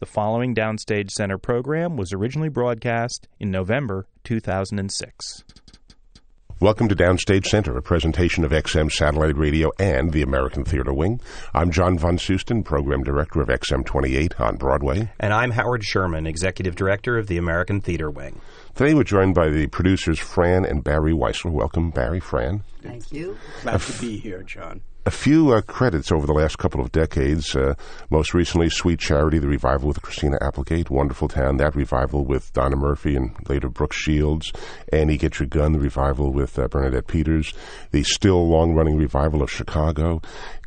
The following Downstage Center program was originally broadcast in November 2006. Welcome to Downstage Center, a presentation of XM Satellite Radio and the American Theatre Wing. I'm John Von Soosten, Program Director of XM 28 on Broadway. And I'm Howard Sherman, Executive Director of the American Theatre Wing. Today we're joined by the producers Fran and Barry Weissler. Welcome, Barry, Fran. Thank you. Glad to be here, John. A few uh, credits over the last couple of decades. Uh, most recently, Sweet Charity, the revival with Christina Applegate, Wonderful Town, that revival with Donna Murphy and later Brooke Shields, Annie Get Your Gun, the revival with uh, Bernadette Peters, the still long running revival of Chicago,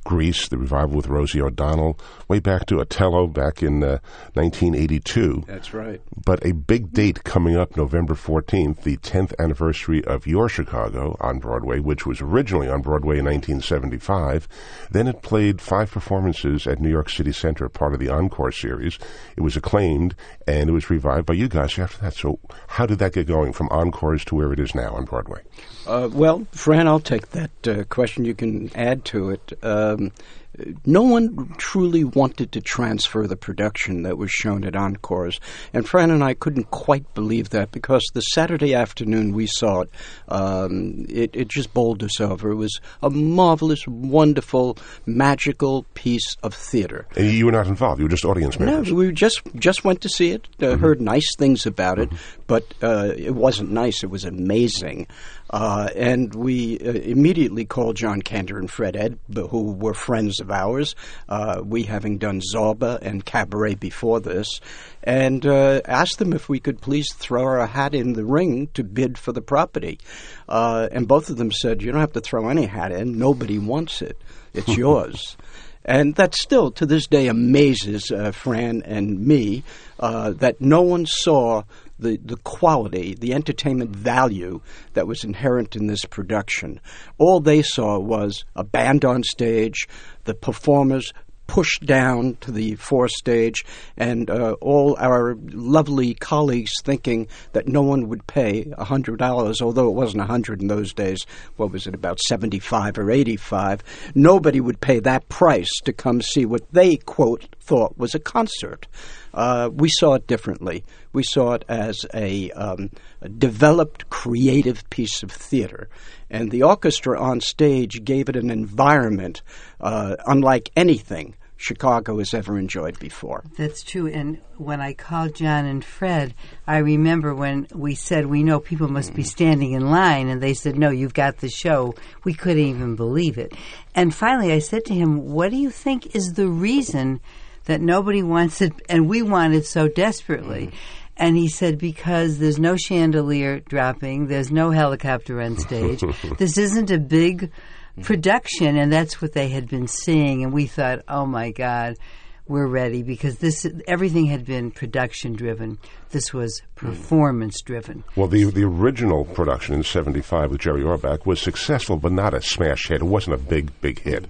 Grease, the revival with Rosie O'Donnell, way back to Othello back in uh, 1982. That's right. But a big date coming up November 14th, the 10th anniversary of Your Chicago on Broadway, which was originally on Broadway in 1975. Then it played five performances at New York City Center, part of the Encore series. It was acclaimed and it was revived by you guys after that. So, how did that get going from Encores to where it is now on Broadway? Uh, well, Fran, I'll take that uh, question. You can add to it. Um, no one truly wanted to transfer the production that was shown at Encores. And Fran and I couldn't quite believe that because the Saturday afternoon we saw it, um, it, it just bowled us over. It was a marvelous, wonderful, magical piece of theater. And you were not involved. You were just audience members. No, we just just went to see it. Uh, mm-hmm. Heard nice things about it, mm-hmm. but uh, it wasn't nice. It was amazing. Uh, and we uh, immediately called John Kander and Fred Ebb, who were friends of ours, uh, we having done Zorba and Cabaret before this, and uh, asked them if we could please throw our hat in the ring to bid for the property. Uh, and both of them said, You don't have to throw any hat in, nobody wants it, it's yours. And that still, to this day, amazes uh, Fran and me that no one saw the, the quality, the entertainment value that was inherent in this production. All they saw was a band on stage, the performers pushed down to the forestage, and uh, all our lovely colleagues thinking that no one would pay a hundred dollars, although it wasn't a hundred in those days. What was it, about seventy-five or eighty-five? Nobody would pay that price to come see what they quote thought was a concert. Uh, we saw it differently. We saw it as a, um, a, developed, creative piece of theater. And the orchestra on stage gave it an environment uh, unlike anything Chicago has ever enjoyed before. That's true. And when I called John and Fred, I remember when we said, We know people must be standing in line. And they said, No, you've got the show. We couldn't even believe it. And finally, I said to him, What do you think is the reason? That nobody wants it, and we want it so desperately. Mm. And he said, because there's no chandelier dropping, there's no helicopter on stage, this isn't a big production, and that's what they had been seeing. And we thought, oh my God, we're ready because this everything had been production driven. This was performance driven. Well, the the original production in '75 with Jerry Orbach was successful, but not a smash hit. It wasn't a big big hit,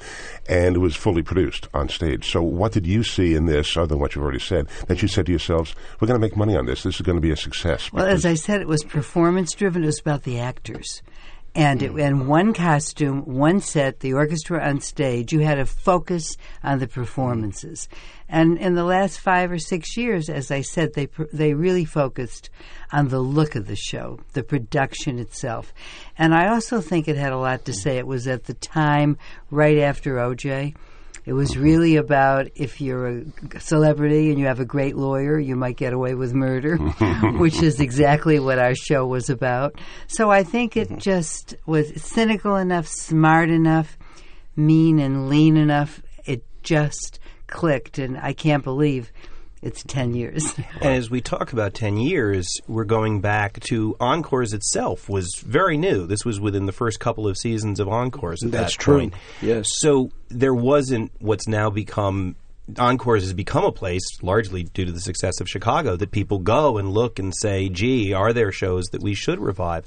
and it was fully produced on stage. So, what did you see in this, other than what you've already said, that you said to yourselves, "We're going to make money on this. This is going to be a success"? Well, as I said, it was performance driven. It was about the actors and it, hmm. and one costume, one set, the orchestra on stage. You had to focus on the performances. Hmm. And in the last five or six years, as I said, they they really focused on the look of the show, the production itself. And I also think it had a lot to hmm. say. It was at the time right after OJ it was really about if you're a celebrity and you have a great lawyer, you might get away with murder, which is exactly what our show was about. So I think it mm-hmm. just was cynical enough, smart enough, mean and lean enough. It just clicked, and I can't believe it's 10 years. and as we talk about 10 years, we're going back to Encores itself was very new. This was within the first couple of seasons of Encores at That's that true. point. Yes. So there wasn't what's now become Encores has become a place, largely due to the success of Chicago, that people go and look and say, gee, are there shows that we should revive?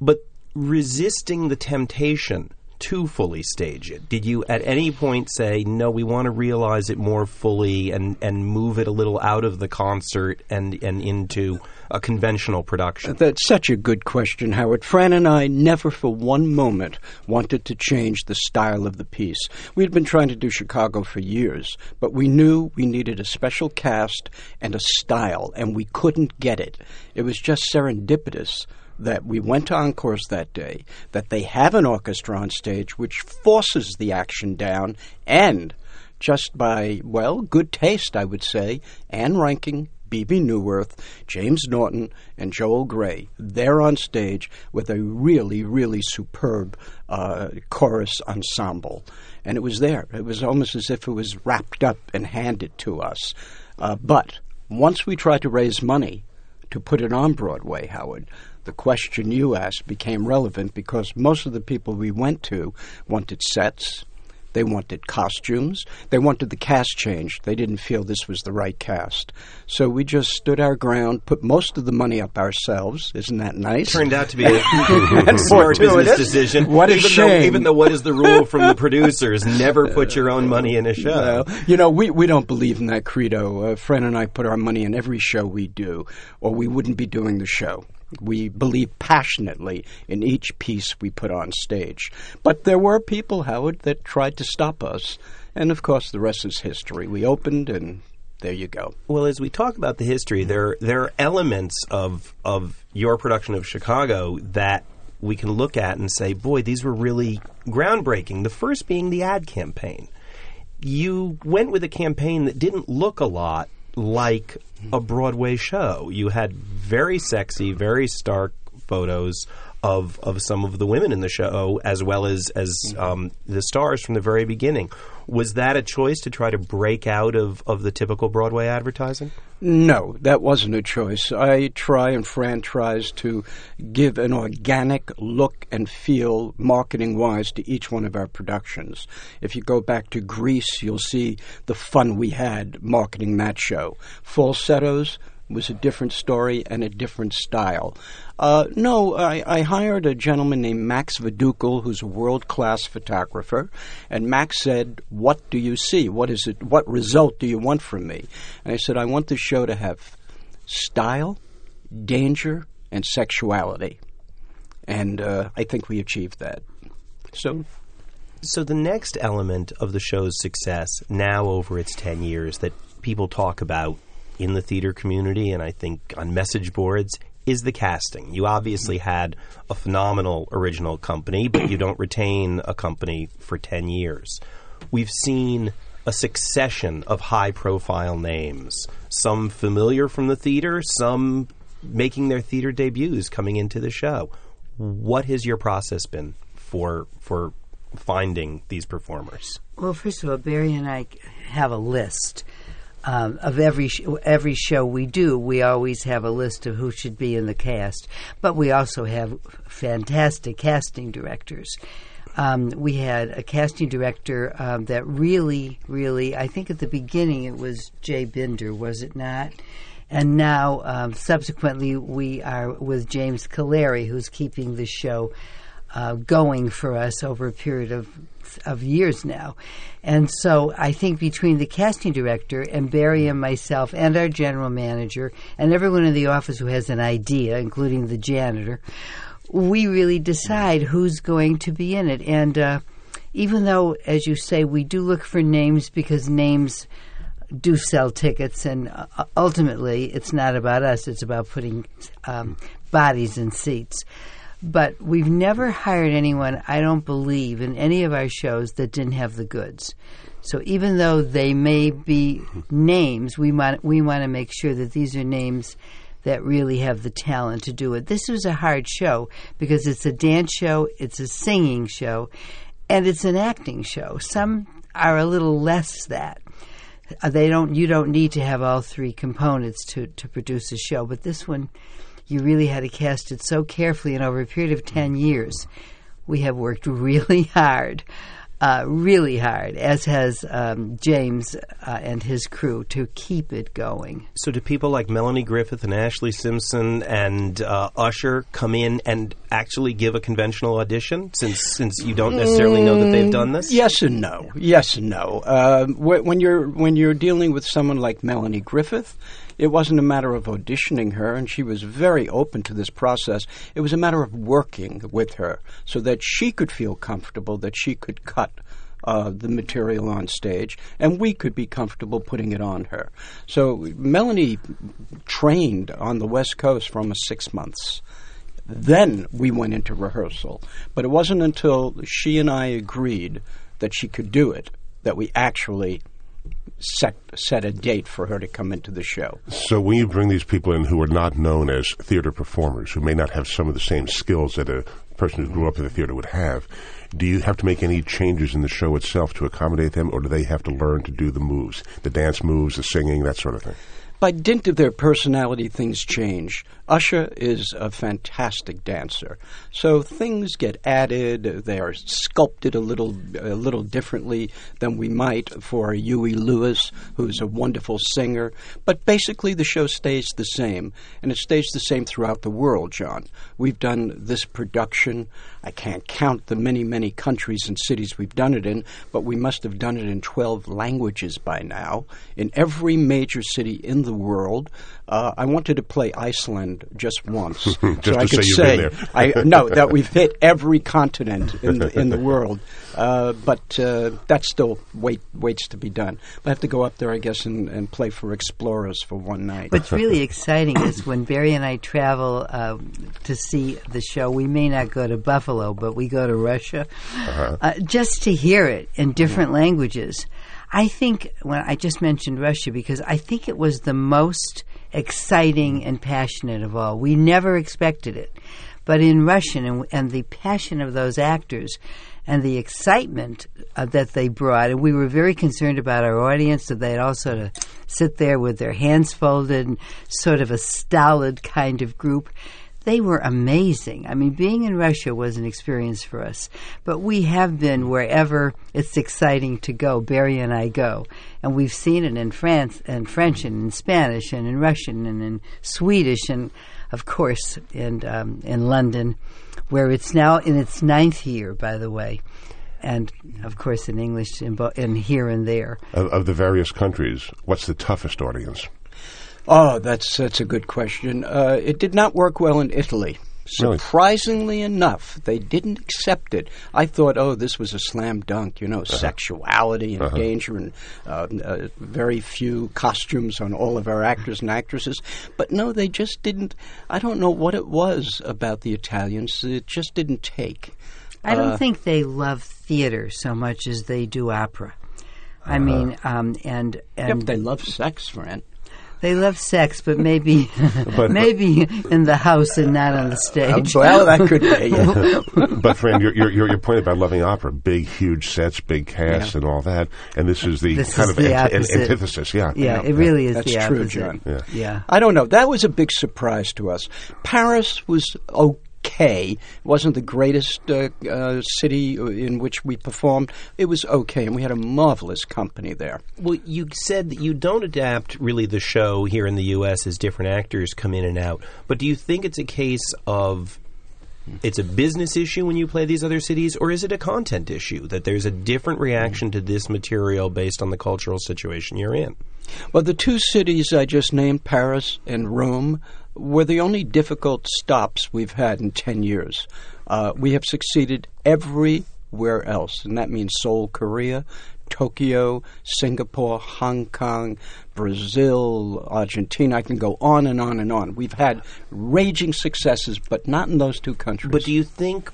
But resisting the temptation to fully stage it? Did you at any point say, no, we want to realize it more fully and, and move it a little out of the concert and, and into a conventional production? That's such a good question, Howard. Fran and I never for one moment wanted to change the style of the piece. We had been trying to do Chicago for years, but we knew we needed a special cast and a style, and we couldn't get it. It was just serendipitous that we went to Encores that day, that they have an orchestra on stage which forces the action down, and just by, well, good taste, I would say, Ann Reinking, Bebe Neuwirth, James Naughton, and Joel Grey. They're on stage with a really, really superb uh, chorus ensemble. And it was there. It was almost as if it was wrapped up and handed to us. Uh, but once we tried to raise money to put it on Broadway, Howard, the question you asked became relevant because most of the people we went to wanted sets, they wanted costumes. They wanted the cast changed. They didn't feel this was the right cast. So we just stood our ground, put most of the money up ourselves. Isn't that nice? Turned out to be a smart business decision. What a even shame. Though, even though what is the rule from the producers? Never put your own money in a show. Well, you know, we, we don't believe in that credo. Uh, Fran and I put our money in every show we do, or we wouldn't be doing the show. We believe passionately in each piece we put on stage. But there were people, Howard, that tried to stop us. And of course, the rest is history. We opened, and there you go. Well, as we talk about the history, there there are elements of of your production of Chicago that we can look at and say, boy, these were really groundbreaking. The first being the ad campaign. You went with a campaign that didn't look a lot like a Broadway show. You had very sexy, very stark photos of of some of the women in the show, as well as as um, the stars from the very beginning. Was that a choice to try to break out of, of the typical Broadway advertising? No, that wasn't a choice. I try and Fran tries to give an organic look and feel, marketing wise, to each one of our productions. If you go back to Grease, you'll see the fun we had marketing that show. Falsettos, was a different story and a different style. Uh, no, I, I, hired a gentleman named Max Vadukul, who's a world class photographer, and Max said, "What do you see? What is it? What result do you want from me?" And I said, "I want the show to have style, danger, and sexuality." And uh, I think we achieved that. So So the next element of the show's success, now over its 10 years, that people talk about in the theater community and I think on message boards is the casting. You obviously had a phenomenal original company, but you don't retain a company for 10 years. We've seen a succession of high profile names, some familiar from the theater, some making their theater debuts coming into the show. What has your process been for for finding these performers? Well, first of all, Barry and I have a list um, of every sh- every show we do. We always have a list of who should be in the cast, but we also have fantastic casting directors. Um, we had a casting director um, that really, really, I think at the beginning it was Jay Binder, was it not? And now, um, subsequently, we are with James Calleri, who's keeping the show uh, going for us over a period of of years now. And so I think between the casting director and Barry and myself and our general manager and everyone in the office who has an idea, including the janitor, we really decide who's going to be in it. And uh, even though, as you say, we do look for names because names do sell tickets, and uh, ultimately it's not about us, it's about putting um, bodies in seats. But we've never hired anyone, I don't believe, in any of our shows that didn't have the goods. So even though they may be names, we want we want to make sure that these are names that really have the talent to do it. This was a hard show because it's a dance show, it's a singing show, and it's an acting show. Some are a little less that. Uh, They don't. You don't need to have all three components to to produce a show, but this one you really had to cast it so carefully and over a period of 10 years. We have worked really hard. uh, really hard, as has um, James uh, and his crew, to keep it going. So, do people like Melanie Griffith and Ashlee Simpson and uh, Usher come in and actually give a conventional audition? Since since you don't necessarily know that they've done this. Yes and no. Yes and no. Uh, when you're when you're dealing with someone like Melanie Griffith, it wasn't a matter of auditioning her, and she was very open to this process. It was a matter of working with her so that she could feel comfortable, that she could cut uh, the material on stage, and we could be comfortable putting it on her. So Melanie trained on the West Coast for almost six months. Then we went into rehearsal. But it wasn't until she and I agreed that she could do it that we actually set set a date for her to come into the show. So when you bring these people in who are not known as theater performers, who may not have some of the same skills that a person who grew up in the theater would have, do you have to make any changes in the show itself to accommodate them, or do they have to learn to do the moves, the dance moves, the singing, that sort of thing? By dint of their personality, things change. Usher is a fantastic dancer, so things get added. They are sculpted a little, a little differently than we might for Huey Lewis, who's a wonderful singer. But basically, the show stays the same, and it stays the same throughout the world. John, we've done this production. I can't count the many, many countries and cities we've done it in, but we must have done it in 12 languages by now, in every major city in the world. Uh, I wanted to play Iceland just once, Just so I say could you've say. I no that we've hit every continent in the, in the world. Uh, but uh, that still wait waits to be done. I have to go up there, I guess, and, and play for Explorers for one night. What's really exciting is when Barry and I travel uh, to see the show, we may not go to Buffalo, but we go to Russia uh just to hear it in different languages. I think when I just mentioned Russia because I think it was the most exciting and passionate of all. We never expected it, but in Russian and, and the passion of those actors and the excitement uh, that they brought, and we were very concerned about our audience, so they'd all sort of sit there with their hands folded and sort of a stolid kind of group. They were amazing. I mean, being in Russia was an experience for us. But we have been wherever it's exciting to go. Barry and I go. And we've seen it in France and French and in Spanish and in Russian and in Swedish and, of course, in, um, in London, where it's now in its ninth year, by the way. And, of course, in English in, in here and there. Of, of the various countries, what's the toughest audience? Oh, that's that's a good question. Uh, it did not work well in Italy. Really? Surprisingly enough, they didn't accept it. I thought, oh, this was a slam dunk, you know, sexuality and danger and uh, uh, very few costumes on all of our actors and actresses. But no, they just didn't. I don't know what it was about the Italians. It just didn't take. I don't Uh, think they love theater so much as they do opera. I mean, um, and Yep, and they love sex, Fran. They love sex, but maybe But- maybe in the house and not on the stage. well, that could be. but Fran, your, your, your, your point about loving opera, big, huge sets, big cast, and all that, and this is the This kind is of the ant- an- opposite. antithesis, yeah. yeah, it really is That's the true, opposite. John. Yeah. Yeah. I don't know. That was a big surprise to us. Paris was okay. It wasn't the greatest uh, uh, city in which we performed. It was okay, and we had a marvelous company there. Well, you said that you don't adapt really the show here in the U.S. as different actors come in and out. But do you think it's a case of it's a business issue when you play these other cities, or is it a content issue that there's a different reaction to this material based on the cultural situation you're in? Well, the two cities I just named, Paris and Rome, were the only difficult stops we've had in 10 years. Uh, we have succeeded everywhere else, and that means Seoul, Korea, Tokyo, Singapore, Hong Kong, Brazil, Argentina. I can go on and on and on. We've had raging successes, but not in those two countries. But do you think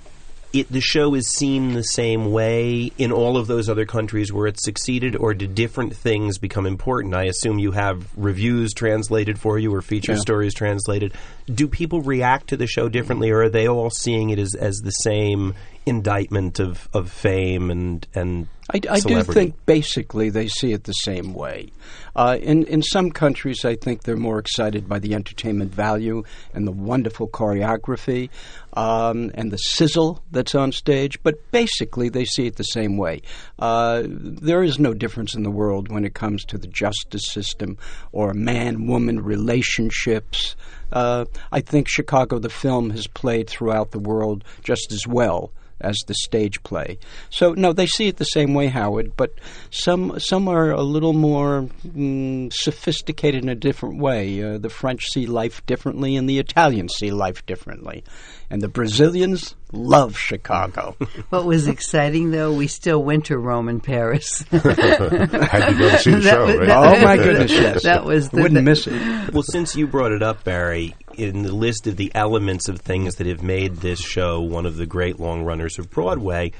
it, the show is seen the same way in all of those other countries where it succeeded, or do different things become important? I assume you have reviews translated for you or feature Yeah. stories translated. Do people react to the show differently, or are they all seeing it as, as the same indictment of, of fame and and I, I do think basically they see it the same way. Uh, in in some countries, I think they're more excited by the entertainment value and the wonderful choreography um, and the sizzle that's on stage. But basically, they see it the same way. Uh, there is no difference in the world when it comes to the justice system or man-woman relationships. Uh, I think Chicago, the film, has played throughout the world just as well as the stage play. So no, they see it the same way, Howard. But some some are a little more mm, sophisticated in a different way. Uh, the French see life differently, and the Italians see life differently, and the Brazilians love Chicago. What was exciting, though, we still went to Rome and Paris. Had to go see the That show, was- right? oh my goodness, yes, That was the- wouldn't miss it. Well, since you brought it up, Barry, in the list of the elements of things that have made this show one of the great long runners of Broadway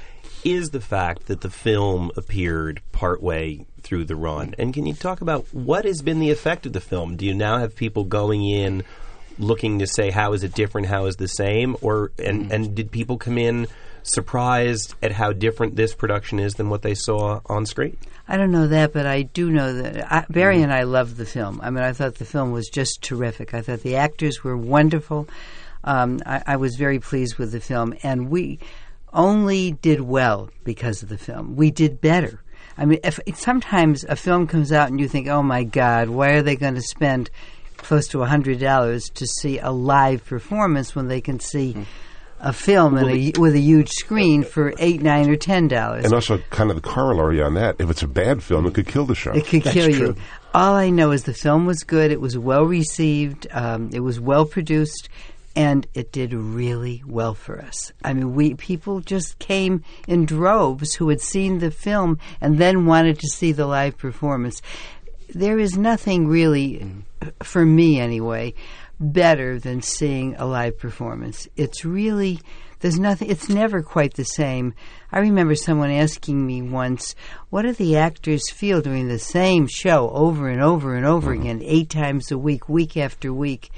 is the fact that the film appeared partway through the run. And can you talk about what has been the effect of the film? Do you now have people going in looking to say how is it different, how is the same, or and and did people come in surprised at how different this production is than what they saw on screen? I don't know that, but I do know that I, Barry mm-hmm. and I loved the film. I mean, I thought the film was just terrific. I thought the actors were wonderful. Um, I, I was very pleased with the film, and we only did well because of the film. We did better. I mean, if sometimes a film comes out and you think, "Oh my God, why are they going to spend close to a hundred dollars to see a live performance when they can see?" Mm. A film and a, with a huge screen for eight, nine, or ten dollars. And also, kind of the corollary on that, if it's a bad film, it could kill the show. It could That's kill true. you. All I know is the film was good. It was well received. Um, it was well produced, and it did really well for us. I mean, we people just came in droves who had seen the film and then wanted to see the live performance. There is nothing really, for me anyway, better than seeing a live performance. It's really there's nothing. It's never quite the same. I remember someone asking me once, "What do the actors feel doing the same show over and over and over mm-hmm. again, eight times a week, week after week?"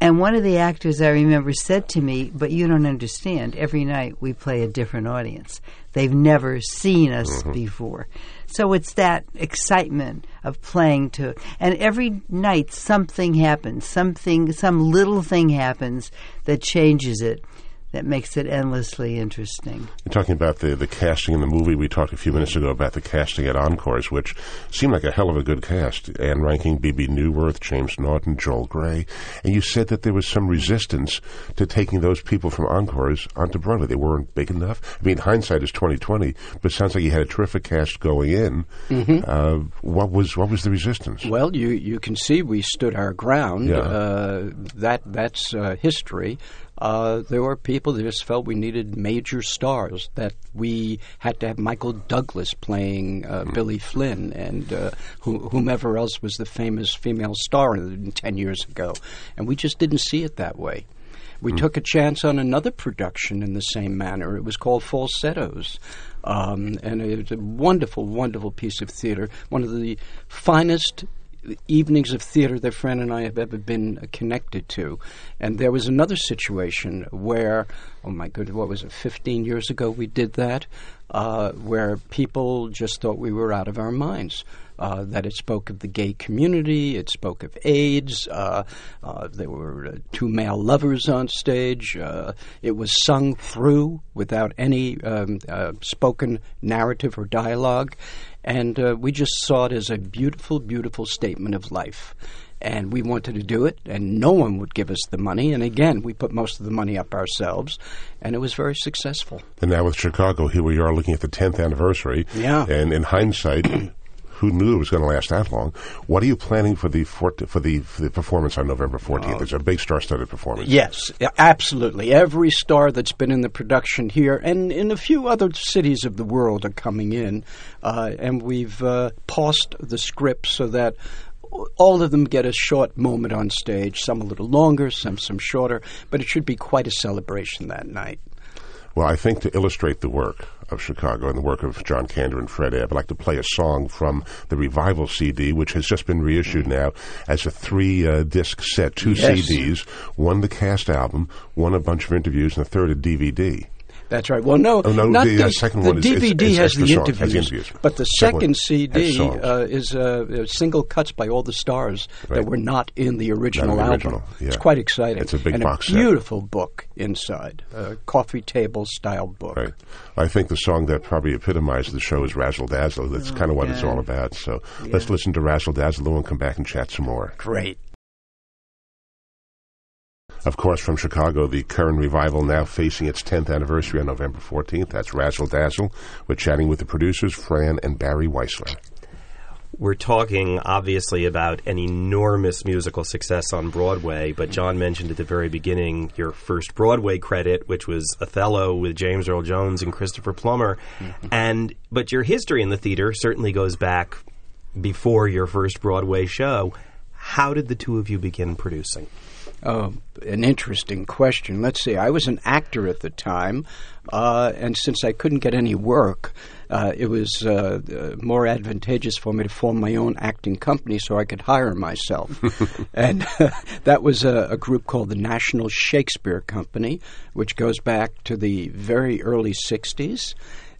And one of the actors I remember said to me, But you don't understand. Every night we play a different audience. They've never seen us mm-hmm. before. So it's that excitement of playing to, and every night something happens, something, some little thing happens that changes it, that makes it endlessly interesting. You're talking about the, the casting in the movie. We talked a few minutes ago about the casting at Encores, which seemed like a hell of a good cast. Ann Reinking, Bebe Neuwirth, James Naughton, Joel Grey. And you said that there was some resistance to taking those people from Encores onto Broadway. They weren't big enough. I mean, hindsight is 2020, but it sounds like you had a terrific cast going in. Uh, what was what was the resistance? Well, you you can see we stood our ground. Yeah. Uh, that that's uh, history. Uh, there were people that just felt we needed major stars. That we had to have Michael Douglas playing uh, Billy Flynn and uh, who, whomever else was the famous female star in- ten years ago, and we just didn't see it that way. We took a chance on another production in the same manner. It was called Falsettos. Um, and it was a wonderful, wonderful piece of theater. One of the finest evenings of theater that Fran and I have ever been uh, connected to. And there was another situation where, oh my goodness, what was it, 15 years ago we did that, uh, where people just thought we were out of our minds. Uh, that it spoke of the gay community, it spoke of AIDS, uh, uh, there were uh, two male lovers on stage, uh, it was sung through without any um, spoken narrative or dialogue, and uh, we just saw it as a beautiful, beautiful statement of life. And we wanted to do it, and no one would give us the money. And again, we put most of the money up ourselves, and it was very successful. And now with Chicago, here we are looking at the 10th anniversary. Yeah. And in hindsight, who knew it was going to last that long? What are you planning for the for, for the for the performance on November 14th? It's a big star-studded performance. Yes, absolutely. Every star that's been in the production here and in a few other cities of the world are coming in, uh, and we've uh, paused the script so that all of them get a short moment on stage. Some a little longer, some some shorter, but it should be quite a celebration that night. Well, I think to illustrate the work of Chicago and the work of John Kander and Fred Ebb, I'd like to play a song from the Revival CD, which has just been reissued now as a three uh, disc set, two Yes. CDs, one the cast album, one a bunch of interviews, and the third a DVD. That's right. Well, no, Oh, no, not the, uh, second the one is- is- DVD is has the songs, has the interviews, interviews. but the Second second CD uh, is uh, single cuts by all the stars Right. that were not in the original the album. original, yeah. It's quite exciting. It's a big and box a set. beautiful book inside, a coffee table style book. Right. I think the song that probably epitomizes the show is Razzle Dazzle. That's kind of what it's all about. So let's listen to Razzle Dazzle and come back and chat some more. Great. Of course, from Chicago, the current revival now facing its 10th anniversary on November 14th. That's Razzle Dazzle. We're chatting with the producers, Fran and Barry Weissler. We're talking obviously about an enormous musical success on Broadway, but John mentioned at the very beginning your first Broadway credit, which was Othello with James Earl Jones and Christopher Plummer. Mm-hmm. And but your history in the theater certainly goes back before your first Broadway show. How did the two of you begin producing? Uh, an interesting question. Let's see. I was an actor at the time, uh, and since I couldn't get any work, uh, it was uh, uh, more advantageous for me to form my own acting company so I could hire myself. and that was a, a group called the National Shakespeare Company, which goes back to the very early 60s.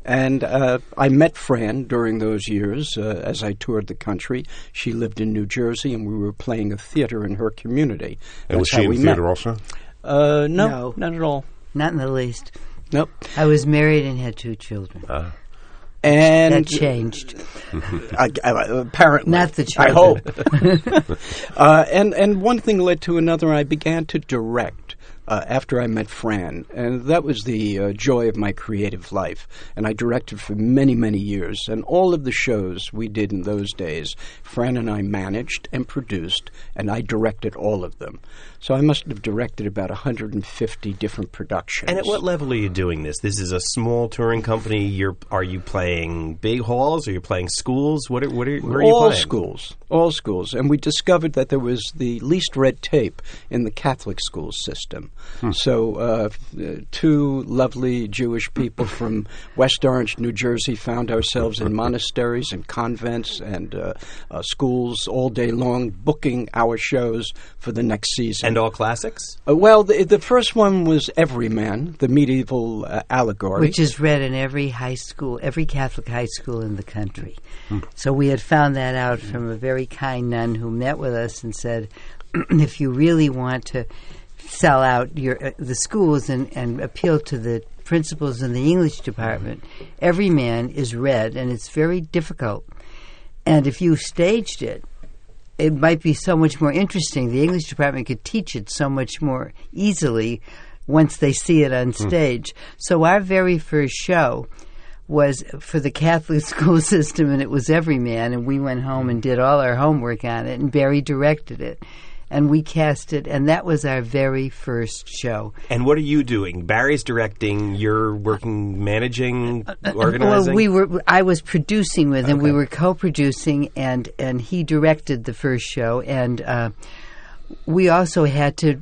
And uh, I met Fran during those years uh, as I toured the country. She lived in New Jersey, and we were playing a theater in her community. And was That's how she in we theater met. also? Uh, no, No. not at all. Not in the least. Nope. I was married and had two children. And that changed. I, I, apparently, Not the I hope. uh, and and one thing led to another. I began to direct uh, after I met Fran, and that was the uh, joy of my creative life. And I directed for many many years, and all of the shows we did in those days, Fran and I managed and produced, and I directed all of them. So I must have directed about 150 different productions. And at what level are you doing this? This is a small touring company. You're are you playing big halls? Are you playing schools? What are, what are, where are you playing? all playing? schools, all schools, and we discovered that there was the least red tape in the Catholic school system. So, uh, uh, two lovely Jewish people from West Orange, New Jersey, found ourselves in monasteries and convents and uh, uh, schools all day long, booking our shows for the next season. And all classics? uh, well, the, the first one was Everyman, the medieval uh, allegory, which is read in every high school, every Catholic high school in the country. So we had found that out from a very kind nun who met with us and said, if you really want to sell out your uh, the schools and, and appeal to the principals in the English department, Everyman is read, and it's very difficult. And if you staged it, it might be so much more interesting. The English department could teach it so much more easily once they see it on stage. So our very first show was for the Catholic school system, and it was Everyman, and we went home and did all our homework on it, and Barry directed it. And we cast it, and that was our very first show. And what are you doing? Barry's directing. You're working, managing, organizing. Well, we were. I was producing with him. We were co-producing, and and he directed the first show, and uh, we also had to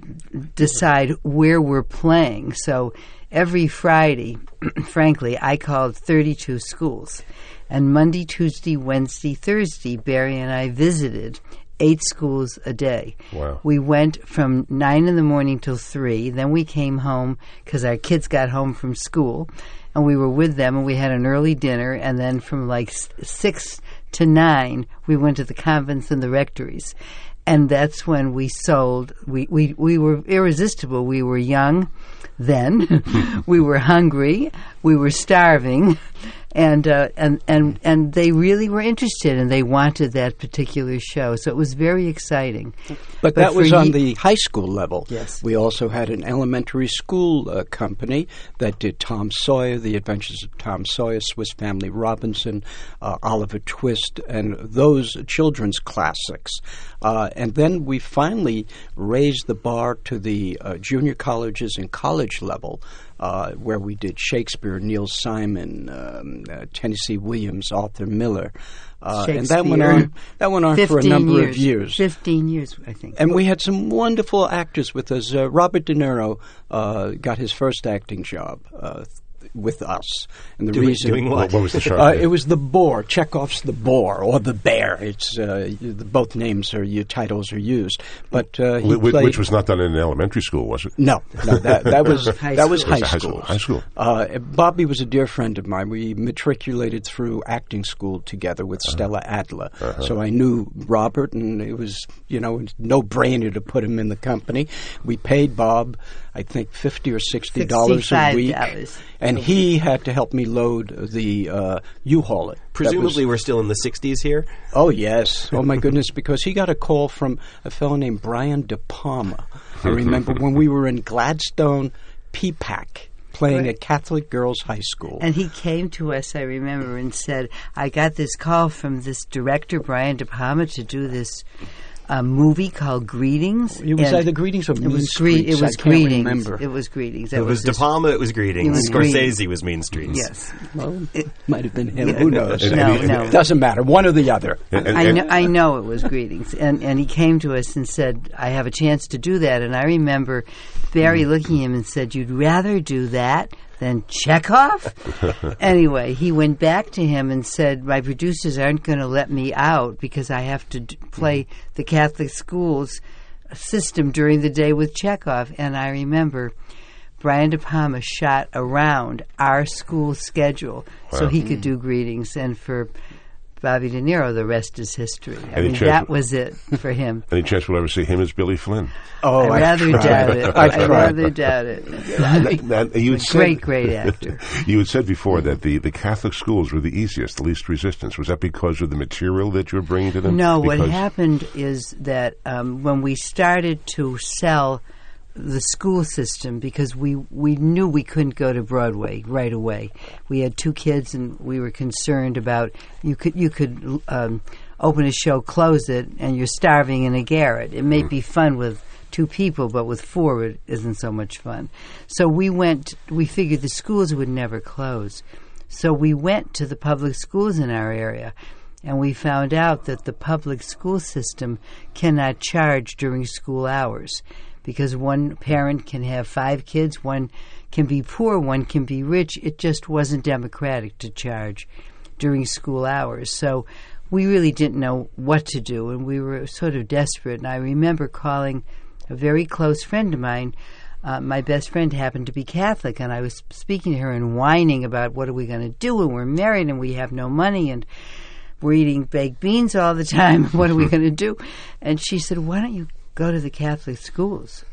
decide where we're playing. So every Friday, frankly, I called thirty-two schools, and Monday, Tuesday, Wednesday, Thursday, Barry and I visited. Eight schools a day. Wow. We went from nine in the morning till three. Then we came home because our kids got home from school, and we were with them. And we had an early dinner. And then from like six to nine, we went to the convents and the rectories, and that's when we sold. We we we were irresistible. We were young then. we were hungry. We were starving. And, uh, and and and they really were interested, and they wanted that particular show. So it was very exciting. But, that for was on ye- the high school level. Yes. We also had an elementary school uh, company that did Tom Sawyer, The Adventures of Tom Sawyer, Swiss Family Robinson, uh, Oliver Twist, and those children's classics. Uh, and then we finally raised the bar to the uh, junior colleges and college level. Uh, where we did Shakespeare, Neil Simon, um, uh, Tennessee Williams, Arthur Miller, uh, and that went on. That went on for a number years. of years. Fifteen years, I think. And we had some wonderful actors with us. Uh, Robert De Niro uh, got his first acting job. With us. And the Doing- reason doing what? What was the shark? uh, it was the Boor. Chekhov's the Boor or the bear. It's uh, you- the, both names are your titles are used, but uh, he Wh- wh- played, which was not done in elementary school, was it? no, no, that, that was High that was school. high high school. school? High school. Uh, Bobby was a dear friend of mine. We matriculated through acting school together with Uh-huh. Stella Adler, so I knew Robert, and it was you know no brainer to put him in the company. We paid Bob, I think fifty or sixty dollars a week, $65 and he had to help me load the uh, U-Haul. It That was- Presumably, we're still in the 60s here. Oh yes. Oh my goodness, because he got a call from a fellow named Brian De Palma. I remember when we were in Gladstone, PPAC, playing at Catholic Girls High School. And he came to us, I remember, and said, I got this call from this director, Brian De Palma, to do this uh, movie called Greetings. It was And either Greetings or it Mean was Streets. It I was can't Greetings. remember. It was Greetings. That It was De Palma, it was Greetings. It was Scorsese Greetings. was Mean Streets. Yes. well, it might have been him. Who knows? No, no. Doesn't matter. One or the other. And- and- I, know, I know it was greetings, and and he came to us and said, "I have a chance to do that." And I remember Barry looking at him and said, "You'd rather do that than Chekhov?" anyway, he went back to him and said, "My producers aren't going to let me out because I have to d- play the Catholic schools system during the day with Chekhov." And I remember. Brian De Palma shot around our school schedule so he could do greetings, and for Bobby De Niro, the rest is history. I Any mean, chance- that was it for him. Any chance we'll ever see him as Billy Flynn? Oh, I rather tried. doubt it. I've I rather doubt it. Now, you had said- great, great actor. you had said before that the, the Catholic schools were the easiest, the least resistance. Was that because of the material that you were bringing to them? No, what happened is that um, when we started to sell the school system, because we, we knew we couldn't go to Broadway right away. We had two kids, and we were concerned about you could you could um, open a show, close it, and you're starving in a garret. It may be fun with two people, but with four, it isn't so much fun. So we went. We figured the schools would never close. So we went to the public schools in our area, and we found out that the public school system cannot charge during school hours because one parent can have five kids, one can be poor, one can be rich. It just wasn't democratic to charge during school hours. So we really didn't know what to do, and we were sort of desperate. And I remember calling a very close friend of mine. Uh, my best friend happened to be Catholic, and I was speaking to her and whining about what are we going to do, and we're married, and we have no money, and we're eating baked beans all the time. what are we going to do? And she said, "Why don't you go to the Catholic schools?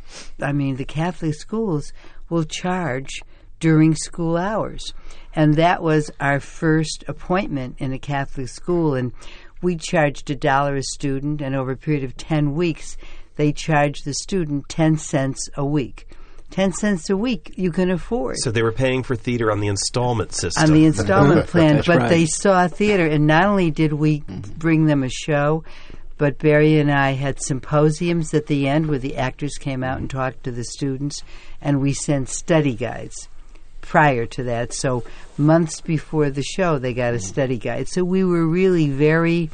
I mean, the Catholic schools will charge during school hours." And that was our first appointment in a Catholic school, and we charged a dollar a student, and over a period of ten weeks, they charged the student ten cents a week. Ten cents a week you can afford So they were paying for theater on the installment system. on the installment plan, but right. they saw theater, and not only did we mm-hmm. bring them a show, but Barry and I had symposiums at the end where the actors came out and talked to the students, and we sent study guides prior to that. So months before the show, they got a mm. study guide. So we were really very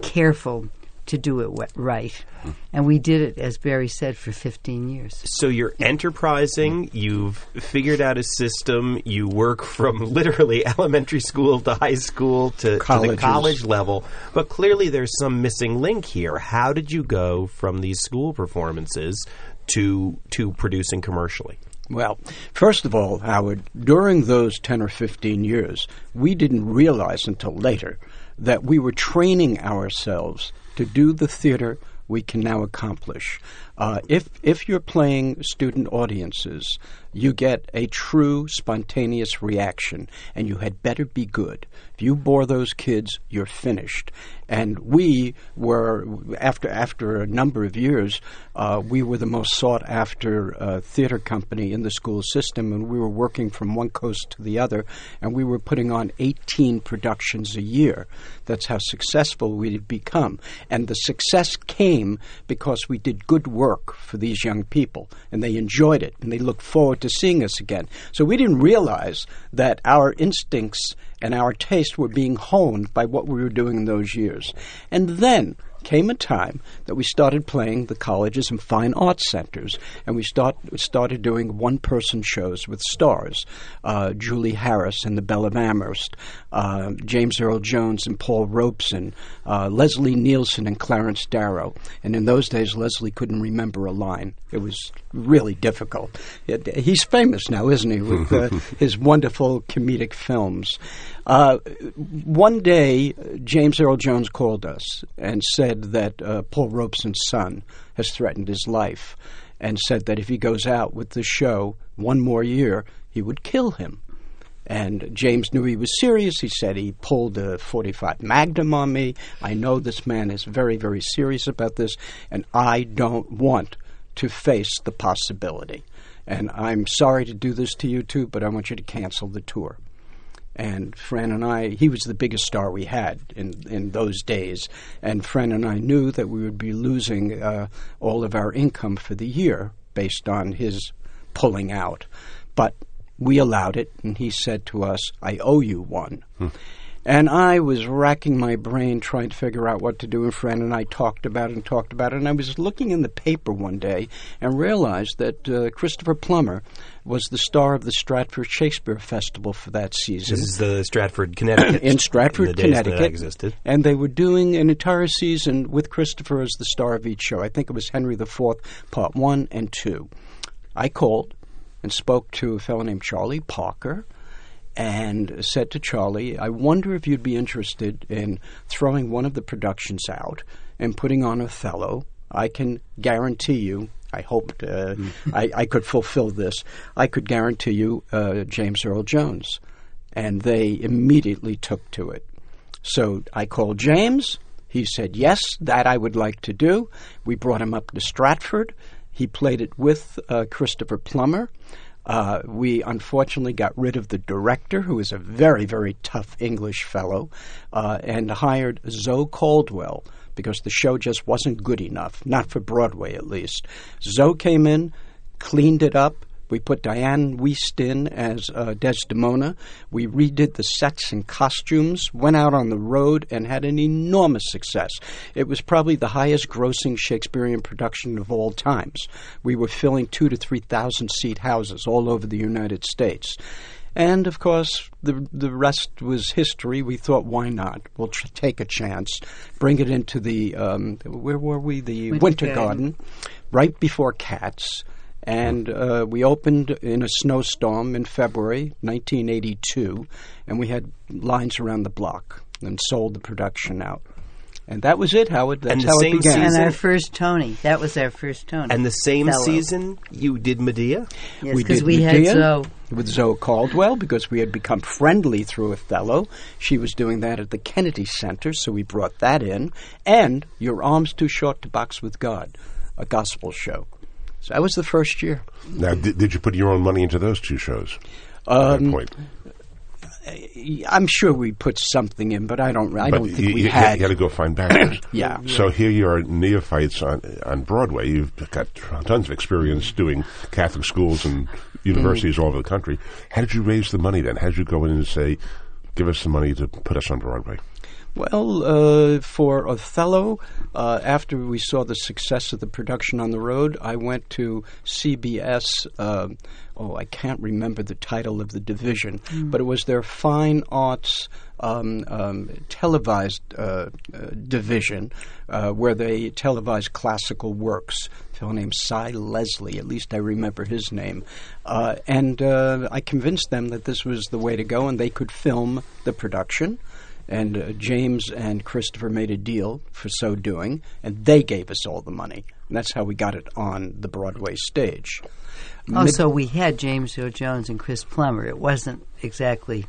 careful to do it we- right, and we did it, as Barry said, for 15 years. So you're enterprising. You've figured out a system. You work from literally elementary school to high school to, to the college level. But clearly, there's some missing link here. How did you go from these school performances to to producing commercially? Well, first of all, Howard, during those 10 or 15 years, we didn't realize until later that we were training ourselves to do the theater we can now accomplish. Uh, if, if you're playing student audiences, you get a true spontaneous reaction, and you had better be good. If you bore those kids, you're finished. And we were after after a number of years, uh, we were the most sought after uh, theater company in the school system, and we were working from one coast to the other, and we were putting on 18 productions a year. That's how successful we had become, and the success came because we did good work for these young people, and they enjoyed it, and they looked forward to seeing us again. So we didn't realize that our instincts and our taste were being honed by what we were doing in those years. And then came a time that we started playing the colleges and fine arts centers, and we start started doing one person shows with stars, uh, Julie Harris and the Belle of Amherst, uh, James Earl Jones and Paul Robeson, uh, Leslie Nielsen and Clarence Darrow. And in those days, Leslie couldn't remember a line. It was really difficult. It, he's famous now, isn't he, with uh, his wonderful comedic films. Uh, one day, James Earl Jones called us and said that uh, Paul Robeson's son has threatened his life, and said that if he goes out with the show one more year, he would kill him. And James knew he was serious. He said he pulled a 45 Magnum on me. I know this man is very, very serious about this, and I don't want to face the possibility. And I'm sorry to do this to you too, but I want you to cancel the tour. And Fran and I, he was the biggest star we had in, in those days. And Fran and I knew that we would be losing uh, all of our income for the year based on his pulling out. But we allowed it, and he said to us, I owe you one. Hmm. And I was racking my brain trying to figure out what to do. And Fran and I talked about it and talked about it. And I was looking in the paper one day and realized that uh, Christopher Plummer was the star of the Stratford Shakespeare Festival for that season. This is the Stratford, Connecticut. in Stratford, in the Connecticut. That existed. And they were doing an entire season with Christopher as the star of each show. I think it was Henry IV, Part 1 and 2. I called and spoke to a fellow named Charlie Parker and said to Charlie, I wonder if you'd be interested in throwing one of the productions out and putting on Othello. I can guarantee you, I hoped uh, mm. I, I, could fulfill this, I could guarantee you uh, James Earl Jones. And they immediately took to it. So I called James. He said, Yes, that I would like to do. We brought him up to Stratford. He played it with uh, Christopher Plummer. Uh, we unfortunately got rid of the director, who was a very, very tough English fellow, uh, and hired Zoe Caldwell because the show just wasn't good enough, not for Broadway at least. Zoe came in, cleaned it up, we put Dianne Wiest in as uh, Desdemona. We redid the sets and costumes, went out on the road, and had an enormous success. It was probably the highest grossing Shakespearean production of all times. We were filling two to three thousand seat houses all over the United States. And of course, the the rest was history. We thought, why not? We'll tr- take a chance, bring it into the um, where were we? The Winter, Winter Garden. Garden, right before Cats and uh, we opened in a snowstorm in February 1982, and we had lines around the block and sold the production out. And that was it, Howard. That's And the how same it began. And season- our first Tony. That was our first Tony. And the same Fellow. season, you did Medea? Yes, we because did we had Zoe. with Zoe Caldwell because we had become friendly through Othello. She was doing that at the Kennedy Center, so we brought that in. And Your Arms Too Short to Box with God, a gospel show. So that was the first year. Now, did, did you put your own money into those two shows at Um, that point? I'm sure we put something in, but I don't. I but don't think you, we you, had. you had to go find backers. Yeah. So here you are, neophytes on on Broadway. You've got tons of experience doing Catholic schools and universities all over the country. How did you raise the money then? How did you go in and say, "Give us the money to put us on Broadway"? Well, uh, for Othello, uh, after we saw the success of the production on the road, I went to CBS. Uh, oh, I can't remember the title of the division, but it was their fine arts um, um, televised uh, uh, division, uh, where they televised classical works. A fellow named Cy Leslie, at least I remember his name, uh, and uh, I convinced them that this was the way to go, and they could film the production and uh, James and Christopher made a deal for so doing, and they gave us all the money. And that's how we got it on the Broadway stage. Oh, Mid- so we had James Earl Jones and Chris Plummer. It wasn't exactly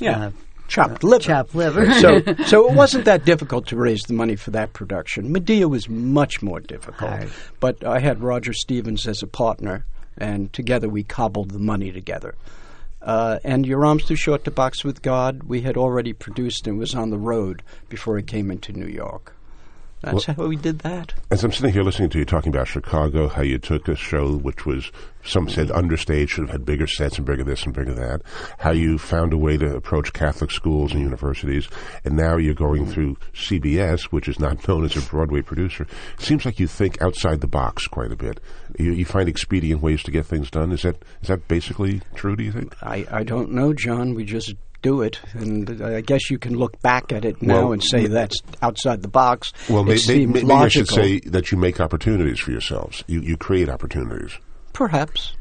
yeah, uh, chopped liver. chopped liver. so, so it wasn't that difficult to raise the money for that production. Medea was much more difficult, but I had Roger Stevens as a partner, and together we cobbled the money together. Uh, and Your Arms Too Short to Box with God, we had already produced and was on the road before it came into New York. That's how we did that. As I'm sitting here listening to you talking about Chicago, how you took a show which was, some said understage, should have had bigger sets and bigger this and bigger that, how you found a way to approach Catholic schools and universities, and now you're going through CBS, which is not known as a Broadway producer. It seems like you think outside the box quite a bit. You, you find expedient ways to get things done. Is that is that basically true, do you think? I, I don't know, John. We just do it, and I guess you can look back at it now Well, and say that's outside the box. Well, it may, may, seems maybe I should say that you make opportunities for yourselves. You, you create opportunities. perhaps.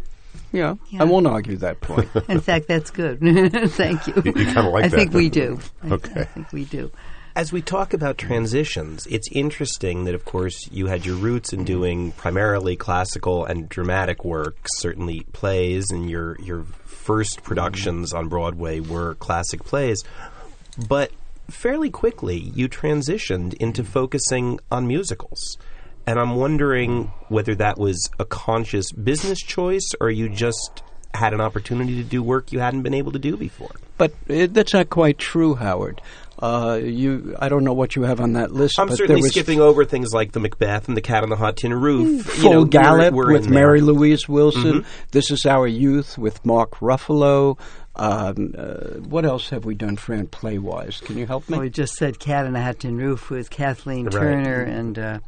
Yeah, Yeah. I won't argue that point. In fact, that's good. Thank you. You- you kinda like I that, think we don't you? do. I- Okay. I think we do. As we talk about transitions, it's interesting that, of course, you had your roots in doing primarily classical and dramatic work, certainly plays, and your your first productions on Broadway were classic plays. But fairly quickly, you transitioned into focusing on musicals. And I'm wondering whether that was a conscious business choice or you just had an opportunity to do work you hadn't been able to do before. but uh, that's not quite true, Howard. Uh, you, I don't know what you have on that list. I'm but certainly there was skipping over things like the Macbeth and the Cat on the Hot Tin Roof. Full you know, we're- Gallop we're with in there. Mary Louise Wilson. Mm-hmm. This is Our Youth with Mark Ruffalo. Um, uh, what else have we done, Fran, play wise? Can you help me? Well, we just said Cat on a Hat Tin Roof with Kathleen Right. Turner and uh,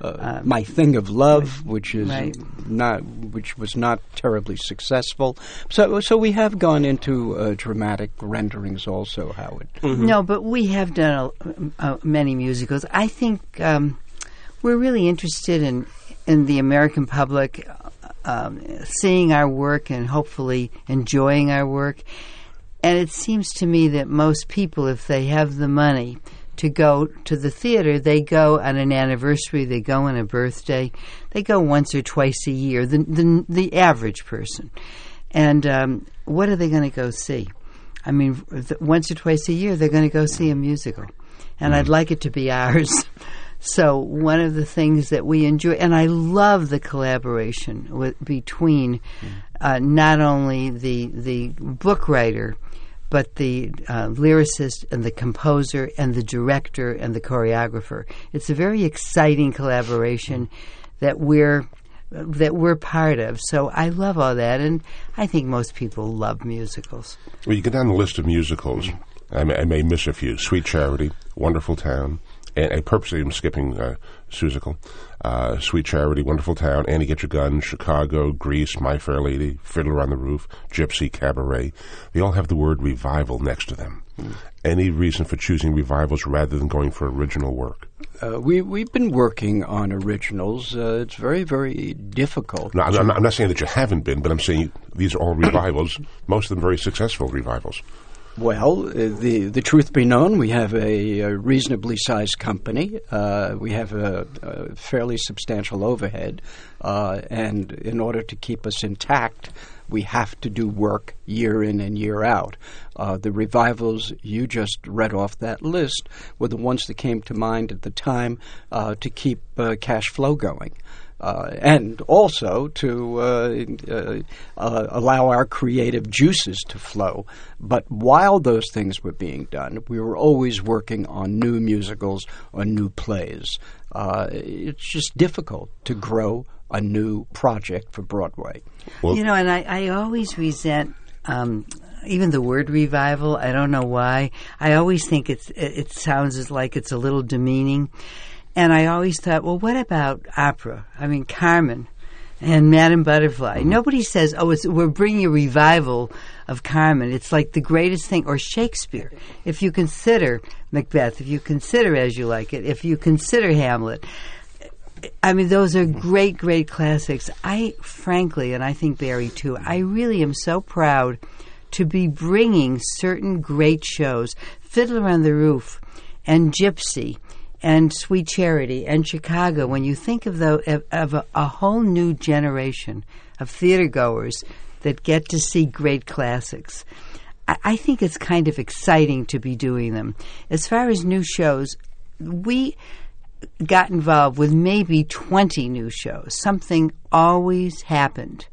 uh, My Thing of Love, which is Right. not, which was not terribly successful. So, so we have gone into uh, dramatic renderings also, Howard. No, but we have done a, uh, many musicals. I think um, we're really interested in in the American public um, seeing our work and hopefully enjoying our work. And it seems to me that most people, if they have the money to go to the theater, they go on an anniversary, they go on a birthday, they go once or twice a year. The the, the average person, and um, what are they going to go see? I mean, once or twice a year, they're going to go see a musical, and I'd like it to be ours. So one of the things that we enjoy, and I love the collaboration with, between uh, not only the the book writer, but the uh, lyricist and the composer and the director and the choreographer. It's a very exciting collaboration that we're that we're part of. So I love all that, and I think most people love musicals. Well, you get down the list of musicals. I may, I may miss a few. Sweet Charity, Wonderful Town, and I purposely am skipping uh, Seussical. Uh, Sweet Charity, Wonderful Town, Annie Get Your Gun, Chicago, Grease, My Fair Lady, Fiddler on the Roof, Gypsy, Cabaret. They all have the word revival next to them. Any reason for choosing revivals rather than going for original work? Uh, we we've been working on originals. Uh, it's very very difficult. No, I'm I'm not saying that you haven't been, but I'm saying these are all revivals, most of them very successful revivals. Well, uh, the the truth be known, we have a, a reasonably sized company. Uh, we have a, a fairly substantial overhead, uh, and in order to keep us intact, we have to do work year in and year out. Uh, the revivals you just read off that list were the ones that came to mind at the time uh, to keep uh, cash flow going uh, and also to uh, uh, uh, allow our creative juices to flow. But while those things were being done, we were always working on new musicals or new plays. Uh, it's just difficult to grow a new project for Broadway. Well- you know, and I, I always resent um, even the word revival. I don't know why. I always think it's it, it sounds as like it's a little demeaning. And I always thought, well, what about opera? I mean, Carmen and Madame Butterfly. Mm-hmm. Nobody says, oh, it's, we're bringing a revival of Carmen. It's like the greatest thing. Or Shakespeare. If you consider Macbeth, if you consider As You Like It, if you consider Hamlet, I mean, those are great, great classics. I, frankly, and I think Barry too, I really am so proud to be bringing certain great shows, Fiddler on the Roof and Gypsy and Sweet Charity and Chicago. When you think of the of, of a, a whole new generation of theater goers that get to see great classics, I, I think it's kind of exciting to be doing them. As far as new shows, we got involved with maybe 20 new shows. Something always happened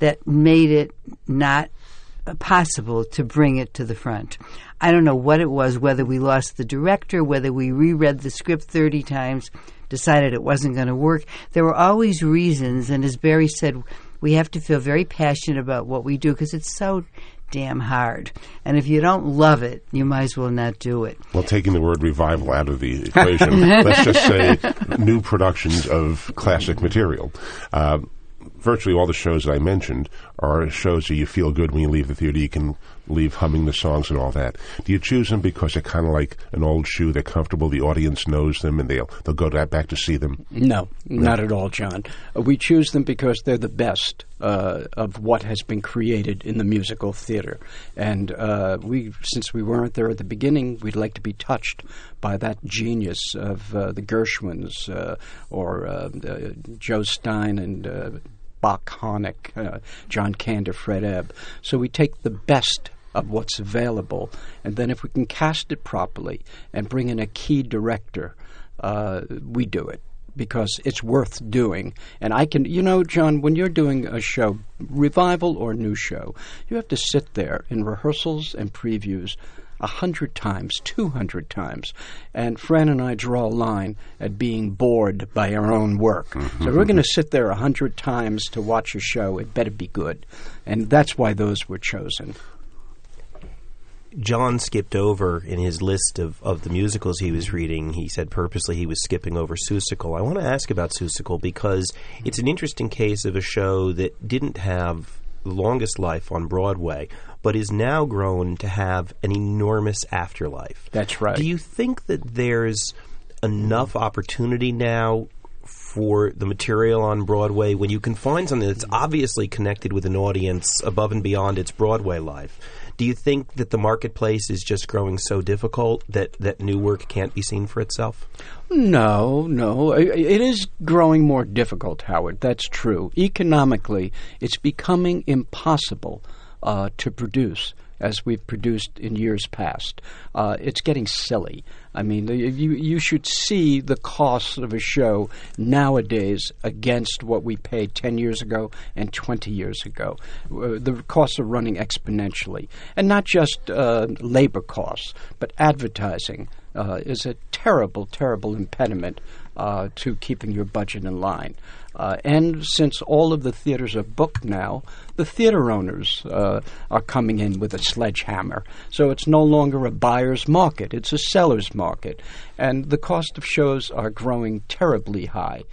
that made it not possible to bring it to the front. I don't know what it was, whether we lost the director, whether we reread the script 30 times, decided it wasn't going to work. There were always reasons, and as Barry said, we have to feel very passionate about what we do because it's so damn hard. And if you don't love it, you might as well not do it. Well, taking the word revival out of the equation, let's just say new productions of classic material. Uh, virtually all the shows that I mentioned are shows that you feel good when you leave the theater. You can leave humming the songs and all that. Do you choose them because they're kind of like an old shoe? They're comfortable. The audience knows them, and they'll they'll go back to see them. No, not at all, John. Uh, we choose them because they're the best uh, of what has been created in the musical theater, and uh, we, since we weren't there at the beginning, we'd like to be touched by that genius of uh, the Gershwins uh, or uh, Joe Stein and. Bock Harnick, John Kander, Fred Ebb. So we take the best of what's available. And then if we can cast it properly and bring in a key director, uh, we do it because it's worth doing. And I can, you know, John, when you're doing a show, revival or new show, you have to sit there in rehearsals and previews a hundred times, two hundred times. And Fran and I draw a line at being bored by our own work. Mm-hmm. So we're going to sit there a hundred times to watch a show. It better be good, and that's why those were chosen. John skipped over in his list of, of the musicals he was reading. He said purposely he was skipping over Seussical. I want to ask about Seussical because it's an interesting case of a show that didn't have the longest life on Broadway, but is now grown to have an enormous afterlife. That's right. Do you think that there's enough opportunity now for the material on Broadway when you can find something that's obviously connected with an audience above and beyond its Broadway life? Do you think that the marketplace is just growing so difficult that, that new work can't be seen for itself? No, no. It is growing more difficult, Howard. That's true. Economically, it's becoming impossible uh, to produce as we've produced in years past. Uh, it's getting silly. I mean, you you should see the cost of a show nowadays against what we paid ten years ago and twenty years ago. Uh, the costs are running exponentially, and not just uh, labor costs, but advertising uh, is a terrible, terrible impediment uh, to keeping your budget in line. Uh, and since all of the theaters are booked now, the theater owners uh, are coming in with a sledgehammer. So it's no longer a buyer's market, it's a seller's market. And the cost of shows are growing terribly high.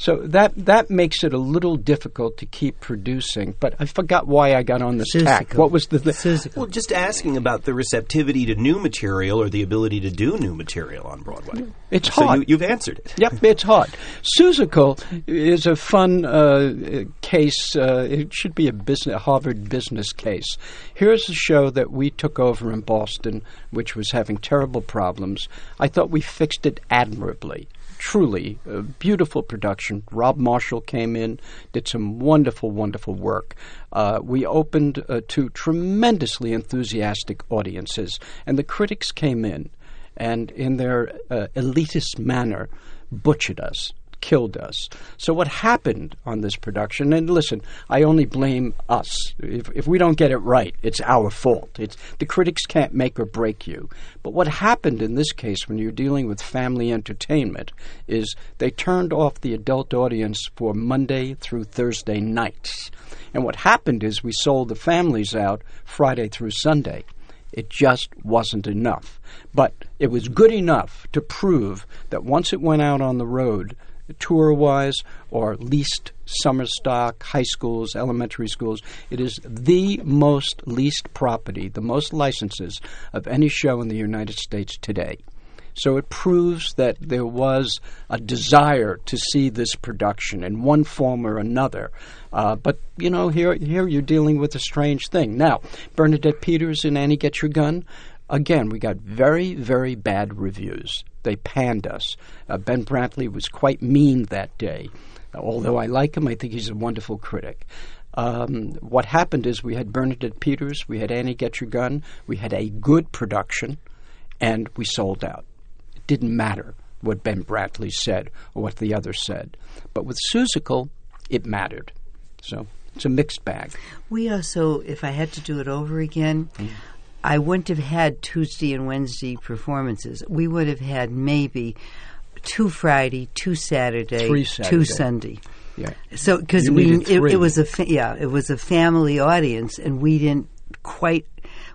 So that that makes it a little difficult to keep producing. But I forgot why I got on this Seussical. tack. What was the Seussical. Well, just asking about the receptivity to new material or the ability to do new material on Broadway. It's so hard. You, you've answered it. Yep, it's hard. Seussical is a fun uh, case. Uh, it should be a business, Harvard business case. Here's a show that we took over in Boston, which was having terrible problems. I thought we fixed it admirably truly a beautiful production. Rob Marshall came in, did some wonderful, wonderful work. Uh, we opened uh, to tremendously enthusiastic audiences, and the critics came in and, in their uh, elitist manner, butchered us killed us. So what happened on this production? And listen, I only blame us. If, if we don't get it right, it's our fault. It's the critics can't make or break you. But what happened in this case, when you're dealing with family entertainment, is they turned off the adult audience for Monday through Thursday nights. And what happened is we sold the families out Friday through Sunday. It just wasn't enough. But it was good enough to prove that once it went out on the road, tour wise or leased summer stock, high schools, elementary schools. It is the most leased property, the most licenses of any show in the United States today. So it proves that there was a desire to see this production in one form or another. Uh, but you know, here here you're dealing with a strange thing. Now, Bernadette Peters and Annie Get Your Gun. Again, we got very, very bad reviews. They panned us. Uh, ben Brantley was quite mean that day. Although I like him, I think he's a wonderful critic. Um, what happened is we had Bernadette Peters, we had Annie Get Your Gun, we had a good production, and we sold out. It didn't matter what Ben Brantley said or what the others said. But with Seussical, it mattered. So it's a mixed bag. We also, if I had to do it over again, I wouldn't have had Tuesday and Wednesday performances. We would have had maybe two Friday, two Saturday, Three two Sunday. Yeah. So because we it, it was a fa- yeah it was a family audience and we didn't quite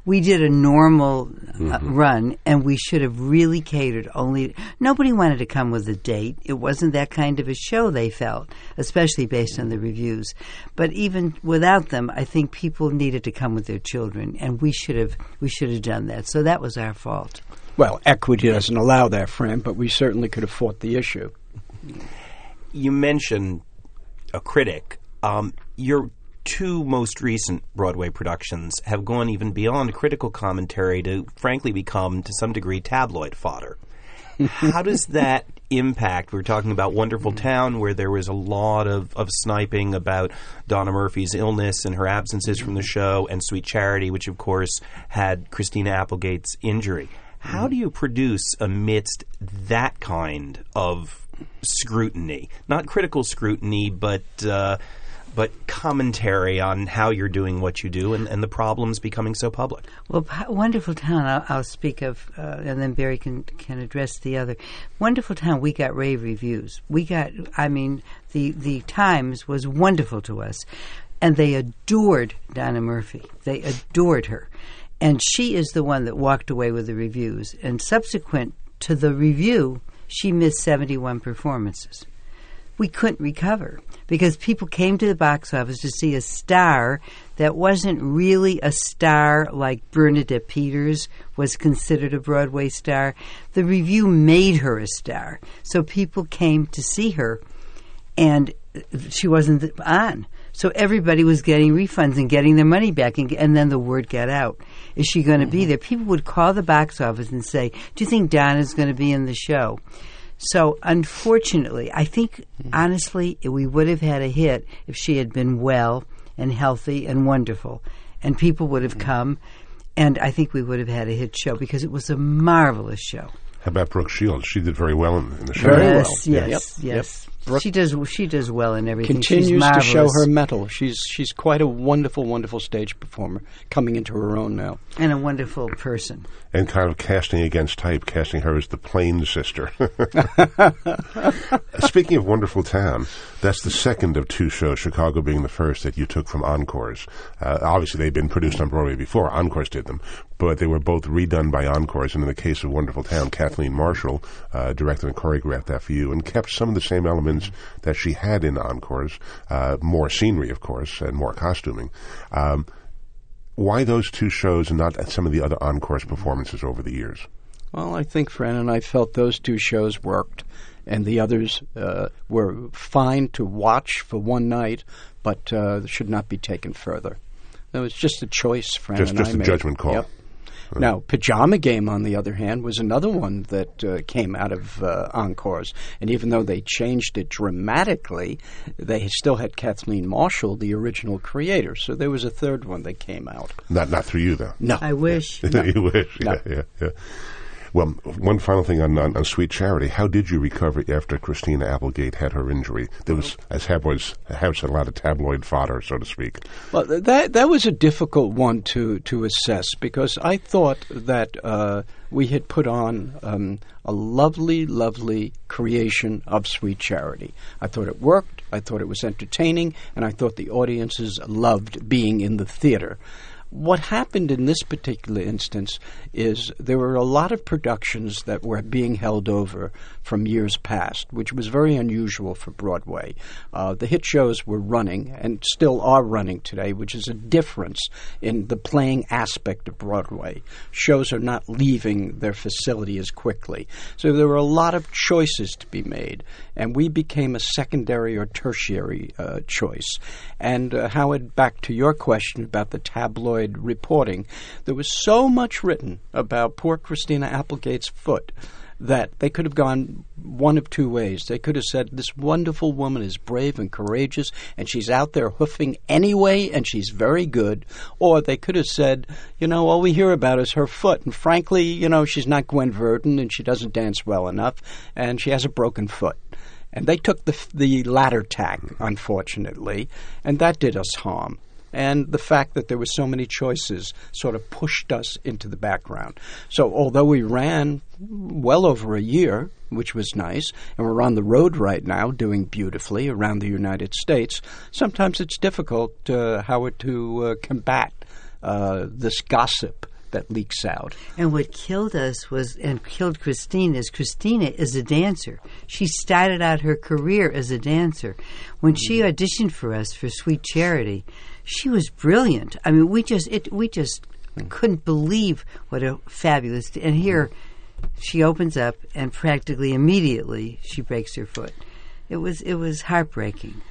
we did a normal uh, run and we should have really catered only nobody wanted to come with a date. It wasn't that kind of a show they felt especially based on the reviews. But even without them I think people needed to come with their children and we should have we should have done that. So that was our fault. Well, equity doesn't allow that, Fran, but we certainly could have fought the issue. You mentioned a critic. Um, your two most recent Broadway productions have gone even beyond critical commentary to, frankly, become to some degree tabloid fodder. How does that impact? We were talking about Wonderful mm. Town, where there was a lot of, of sniping about Donna Murphy's illness and her absences from the mm. show, and Sweet Charity, which of course had Christina Applegate's injury. How mm. do you produce amidst that kind of scrutiny? Not critical scrutiny, but uh, but commentary on how you're doing what you do and, and the problems becoming so public. Well, P- Wonderful Town, I'll, I'll speak of, uh, and then Barry can, can address the other. Wonderful Town, we got rave reviews. We got, I mean, the, the Times was wonderful to us, and they adored Donna Murphy. They adored her. And she is the one that walked away with the reviews. And subsequent to the review, she missed 71 performances we couldn't recover because people came to the box office to see a star that wasn't really a star like Bernadette Peters was considered a Broadway star. The review made her a star. So people came to see her and she wasn't on. So everybody was getting refunds and getting their money back, and, and then the word got out. Is she going to be mm-hmm. there? People would call the box office and say, "Do you think Donna's going to be in the show?" So unfortunately, I think honestly we would have had a hit if she had been well and healthy and wonderful, and people would have come, and I think we would have had a hit show because it was a marvelous show. How about Brooke Shields? She did very well in, in the show. Very yes, well. yes, Yep, yes. Brooke- She does. She does well in everything. She's Continues to show her mettle. She's she's quite a wonderful, wonderful stage performer, coming into her own now. and a wonderful person. and kind of casting against type, casting her as the plain sister. Speaking of Wonderful Town, that's the second of two shows, Chicago being the first that you took from Encores. Uh, obviously, they'd been produced on Broadway before, Encores did them, but they were both redone by Encores, and in the case of Wonderful Town, Kathleen Marshall uh, directed and choreographed that for you, and kept some of the same elements that she had in Encores, uh, more scenery, of course, and more costuming. Um, why those two shows and not some of the other Encores performances over the years? Well, I think Fran and I felt those two shows worked, and the others uh, were fine to watch for one night, but uh, should not be taken further. It was just a choice, Fran Just- and just I a made. judgment call. Yep. Now, Pajama Game, on the other hand, was another one that uh, came out of uh, Encores. And even though they changed it dramatically, they still had Kathleen Marshall, the original creator. So there was a third one that came out. Not not through you though. No. I wish. you wish. No. Yeah, yeah, yeah. Well, one final thing on, on, on Sweet Charity. How did you recover after Christina Applegate had her injury? There was, as have said, a lot of tabloid fodder, so to speak. Well, that that was a difficult one to to assess because I thought that uh, we had put on um, a lovely, lovely creation of Sweet Charity. I thought it worked. I thought it was entertaining, and I thought the audiences loved being in the theater. What happened in this particular instance is there were a lot of productions that were being held over from years past, which was very unusual for Broadway. Uh, the hit shows were running and still are running today, which is a difference in the playing aspect of Broadway. Shows are not leaving their facility as quickly. So there were a lot of choices to be made, and we became a secondary or tertiary uh, choice. And uh, Howard, back to your question about the tabloid reporting, there was so much written about poor Christina Applegate's foot that they could have gone one of two ways. They could have said, This wonderful woman is brave and courageous, and she's out there hoofing anyway, and she's very good. Or they could have said, You know, all we hear about is her foot, and frankly, you know, she's not Gwen Verdon, and she doesn't dance well enough, and she has a broken foot. And they took the, the latter tack, unfortunately, and that did us harm. And the fact that there were so many choices sort of pushed us into the background. So, although we ran well over a year, which was nice, and we're on the road right now doing beautifully around the United States, sometimes it's difficult, uh, Howard, to uh, combat uh, this gossip that leaks out. And what killed us was, and killed Christina, is Christina is a dancer. She started out her career as a dancer. When she auditioned for us for Sweet Charity, she was brilliant. I mean, we just it we just hmm. couldn't believe what a fabulous. And here, she opens up, and practically immediately she breaks her foot. It was it was heartbreaking.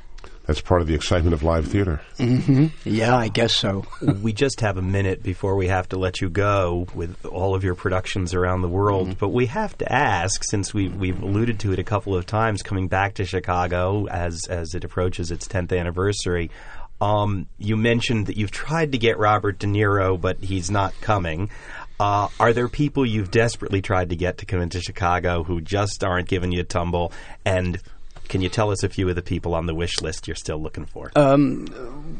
That's part of the excitement of live theater. Mm-hmm. Yeah, I guess so. we just have a minute before we have to let you go with all of your productions around the world. Mm-hmm. But we have to ask, since we, we've alluded to it a couple of times, coming back to Chicago as as it approaches its 10th anniversary. Um, you mentioned that you've tried to get Robert De Niro, but he's not coming. Uh, are there people you've desperately tried to get to come into Chicago who just aren't giving you a tumble? And can you tell us a few of the people on the wish list you're still looking for?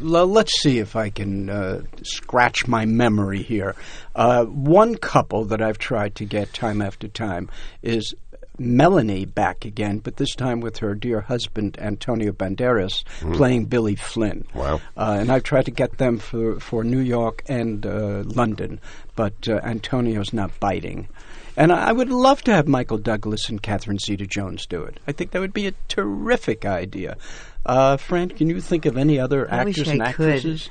L- let's see if I can uh, scratch my memory here. Uh, one couple that I've tried to get time after time is Melanie back again, but this time with her dear husband Antonio Banderas playing Billy Flynn. Wow. Uh, and I've tried to get them for, for New York and uh, London, but uh, Antonio's not biting. And I I would love to have Michael Douglas and Catherine Zeta Jones do it. I think that would be a terrific idea. Uh, Fran, can you think of any other I wish actors I and could.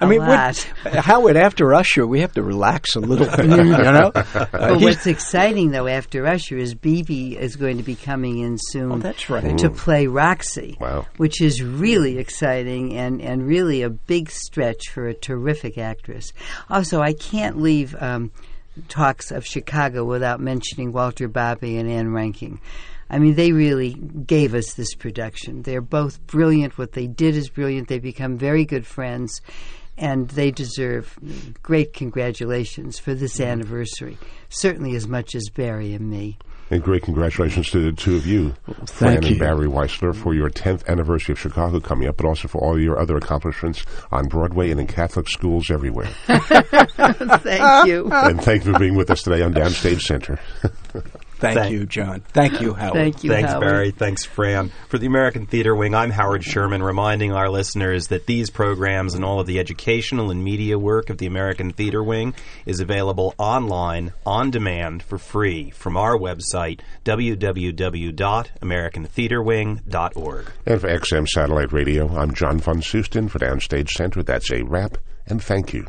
Actresses? I A mean, lot. what- Howard, after Usher, we have to relax a little bit, you know? Uh, But what's exciting, though, after Usher is Bebe is going to be coming in soon. Oh, that's right. To play Roxie, Wow. which is really exciting and, and really a big stretch for a terrific actress. Also, I can't leave um, talks of Chicago without mentioning Walter Bobbie and Ann Reinking. I mean, they really gave us this production. They're both brilliant. What they did is brilliant. They become very good friends, and they deserve great congratulations for this mm-hmm. anniversary, certainly as much as Barry and me. And great congratulations to the two of you, Fran thank and. Barry Weissler, for your 10th anniversary of Chicago coming up, but also for all your other accomplishments on Broadway and in Catholic schools everywhere. Thank you. and thank you for being with us today on Downstage Center. Thank Thank- you, John. Thank you, Howard. Thank you, Thanks, Howard. Barry. Thanks, Fran. For the American Theatre Wing, I'm Howard Sherman, reminding our listeners that these programs and all of the educational and media work of the American Theatre Wing is available online, on demand, for free from our website, www.americantheaterwing.org. and for XM Satellite Radio, I'm John Von Soosten for Downstage Center. That's a wrap, and thank you.